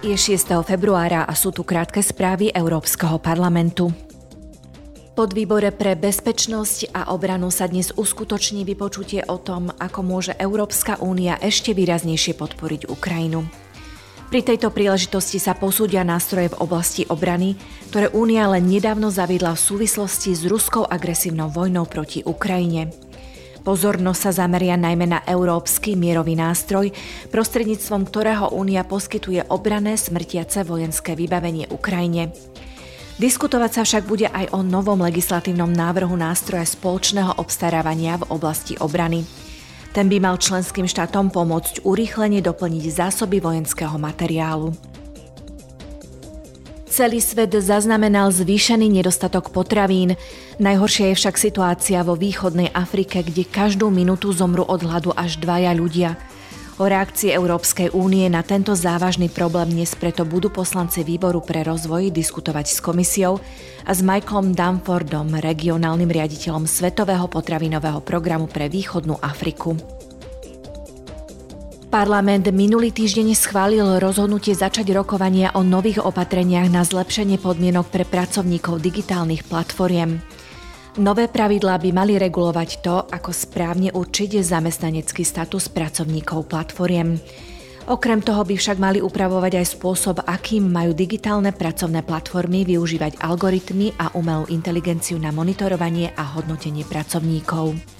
Je 6. februára a sú tu krátke správy Európskeho parlamentu. Pod výbore pre bezpečnosť a obranu sa dnes uskutoční vypočutie o tom, ako môže Európska únia ešte výraznejšie podporiť Ukrajinu. Pri tejto príležitosti sa posúdia nástroje v oblasti obrany, ktoré únia len nedávno zaviedla v súvislosti s ruskou agresívnou vojnou proti Ukrajine. Pozornosť sa zameria najmä na európsky mierový nástroj, prostredníctvom ktorého Únia poskytuje obrané smrtiace vojenské vybavenie Ukrajine. Diskutovať sa však bude aj o novom legislatívnom návrhu nástroja spoločného obstarávania v oblasti obrany. Ten by mal členským štátom pomôcť urýchlene doplniť zásoby vojenského materiálu. Celý svet zaznamenal zvýšený nedostatok potravín. Najhoršia je však situácia vo východnej Afrike, kde každú minútu zomru od hladu až dvaja ľudia. O reakcii Európskej únie na tento závažný problém dnes preto budú poslanci výboru pre rozvoj diskutovať s komisiou a s Michaelom Danfordom, regionálnym riaditeľom Svetového potravinového programu pre východnú Afriku. Parlament minulý týždeň schválil rozhodnutie začať rokovania o nových opatreniach na zlepšenie podmienok pre pracovníkov digitálnych platformiem. Nové pravidlá by mali regulovať to, ako správne určiť zamestnanecký status pracovníkov platformiem. Okrem toho by však mali upravovať aj spôsob, akým majú digitálne pracovné platformy využívať algoritmy a umelú inteligenciu na monitorovanie a hodnotenie pracovníkov.